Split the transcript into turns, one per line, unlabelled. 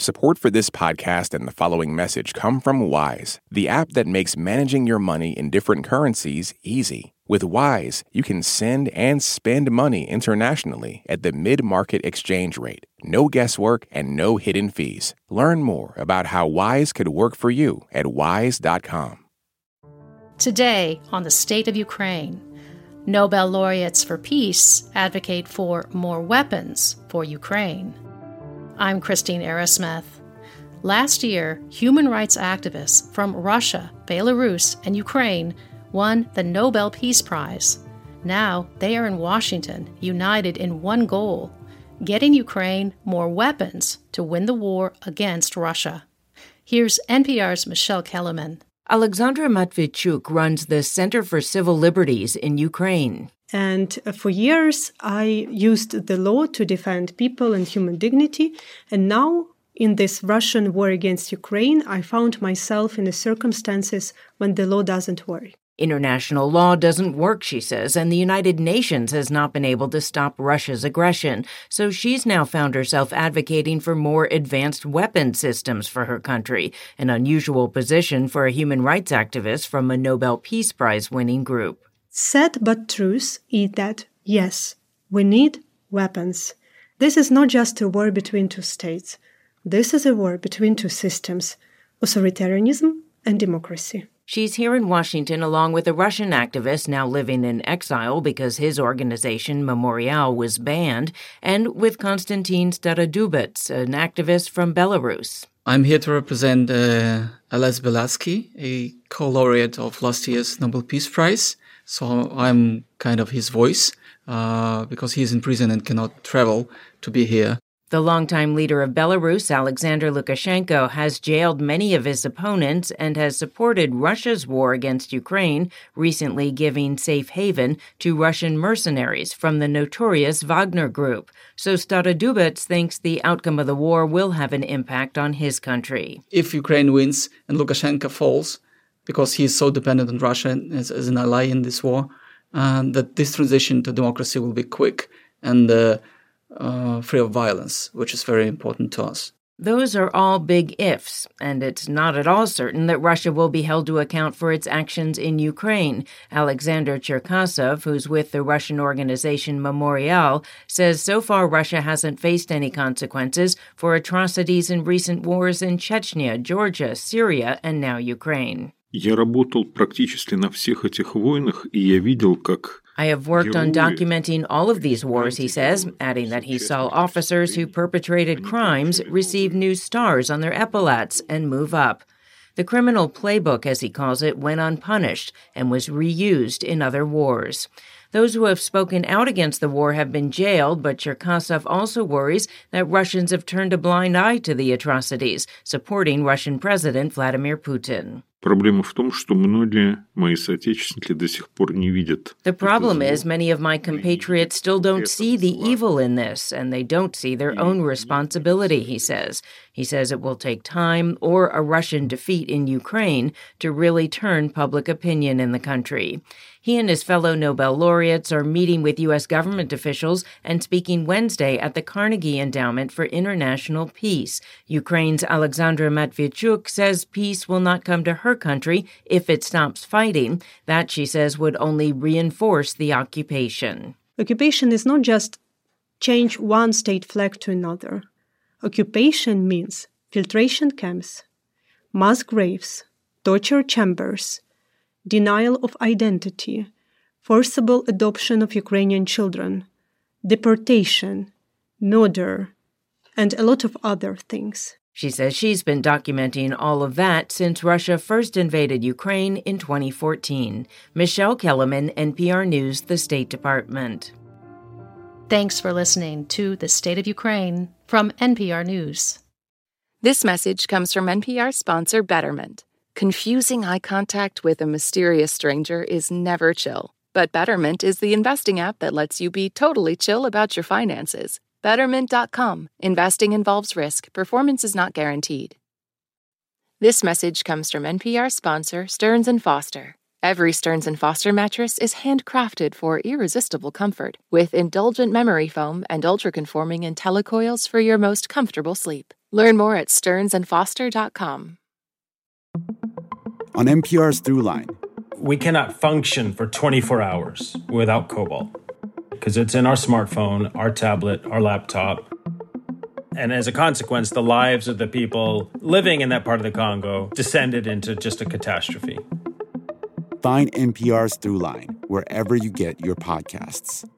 Support for this podcast and the following message come from Wise, the app that makes managing your money in different currencies easy. With Wise, you can send and spend money internationally at the mid market exchange rate. No guesswork and no hidden fees. Learn more about how Wise could work for you at wise.com.
Today, on the state of Ukraine, Nobel laureates for peace advocate for more weapons for Ukraine. I'm Christine Arrowsmith. Last year, human rights activists from Russia, Belarus, and Ukraine won the Nobel Peace Prize. Now they are in Washington, united in one goal getting Ukraine more weapons to win the war against Russia. Here's NPR's Michelle Kelemen.
Alexandra Matviichuk runs the Center for Civil Liberties in Ukraine.
And uh, for years, I used the law to defend people and human dignity. And now, in this Russian war against Ukraine, I found myself in the circumstances when the law doesn't work.
International law doesn't work, she says, and the United Nations has not been able to stop Russia's aggression. So she's now found herself advocating for more advanced weapon systems for her country, an unusual position for a human rights activist from a Nobel Peace Prize winning group.
Sad but truth is that, yes, we need weapons. This is not just a war between two states. This is a war between two systems authoritarianism and democracy.
She's here in Washington along with a Russian activist now living in exile because his organization, Memorial, was banned, and with Konstantin Starodubets, an activist from Belarus.
I'm here to represent uh, Bialiatski, a co-laureate of last year's Nobel Peace Prize. So I'm kind of his voice uh, because he's in prison and cannot travel to be here.
The longtime leader of Belarus, Alexander Lukashenko, has jailed many of his opponents and has supported Russia's war against Ukraine, recently giving safe haven to Russian mercenaries from the notorious Wagner Group. So Starodubets thinks the outcome of the war will have an impact on his country.
If Ukraine wins and Lukashenko falls, because he is so dependent on Russia as, as an ally in this war, uh, that this transition to democracy will be quick and uh, uh, free of violence, which is very important to us.
Those are all big ifs, and it's not at all certain that Russia will be held to account for its actions in Ukraine. Alexander Cherkasov, who's with the Russian organization Memorial, says so far Russia hasn't faced any consequences for atrocities in recent wars in Chechnya, Georgia, Syria, and now Ukraine.
Я работал практически на всех этих войнах, и я видел, как
I have worked on documenting all of these wars, he says, adding that he saw officers who perpetrated crimes receive new stars on their epaulets and move up. The criminal playbook, as he calls it, went unpunished and was reused in other wars. Those who have spoken out against the war have been jailed, but Cherkasov also worries that Russians have turned a blind eye to the atrocities, supporting Russian President Vladimir Putin.
Проблема в том, что многие мои соотечественники до сих пор не видят.
The problem is many of my compatriots still don't see the evil in this, and they don't see their own responsibility, he says. He says it will take time or a Russian defeat in Ukraine to really turn public opinion in the country. He and his fellow Nobel laureates are meeting with U.S. government officials and speaking Wednesday at the Carnegie Endowment for International Peace. Ukraine's Alexandra Matviichuk says peace will not come to her country if it stops fighting. That, she says, would only reinforce the occupation.
Occupation is not just change one state flag to another. Occupation means filtration camps, mass graves, torture chambers, denial of identity, forcible adoption of Ukrainian children, deportation, murder, and a lot of other things.
She says she's been documenting all of that since Russia first invaded Ukraine in 2014. Michelle Kelemen, NPR News, the State Department.
Thanks for listening to The State of Ukraine from NPR News.
This message comes from NPR sponsor Betterment. Confusing eye contact with a mysterious stranger is never chill. But Betterment is the investing app that lets you be totally chill about your finances. Betterment.com. Investing involves risk, performance is not guaranteed. This message comes from NPR sponsor Stearns and Foster. Every Stearns and Foster mattress is handcrafted for irresistible comfort with indulgent memory foam and ultra-conforming IntelliCoils for your most comfortable sleep. Learn more at stearnsandfoster.com.
On NPR's Throughline,
we cannot function for 24 hours without cobalt because it's in our smartphone, our tablet, our laptop. And as a consequence, the lives of the people living in that part of the Congo descended into just a catastrophe.
Find NPR's Throughline wherever you get your podcasts.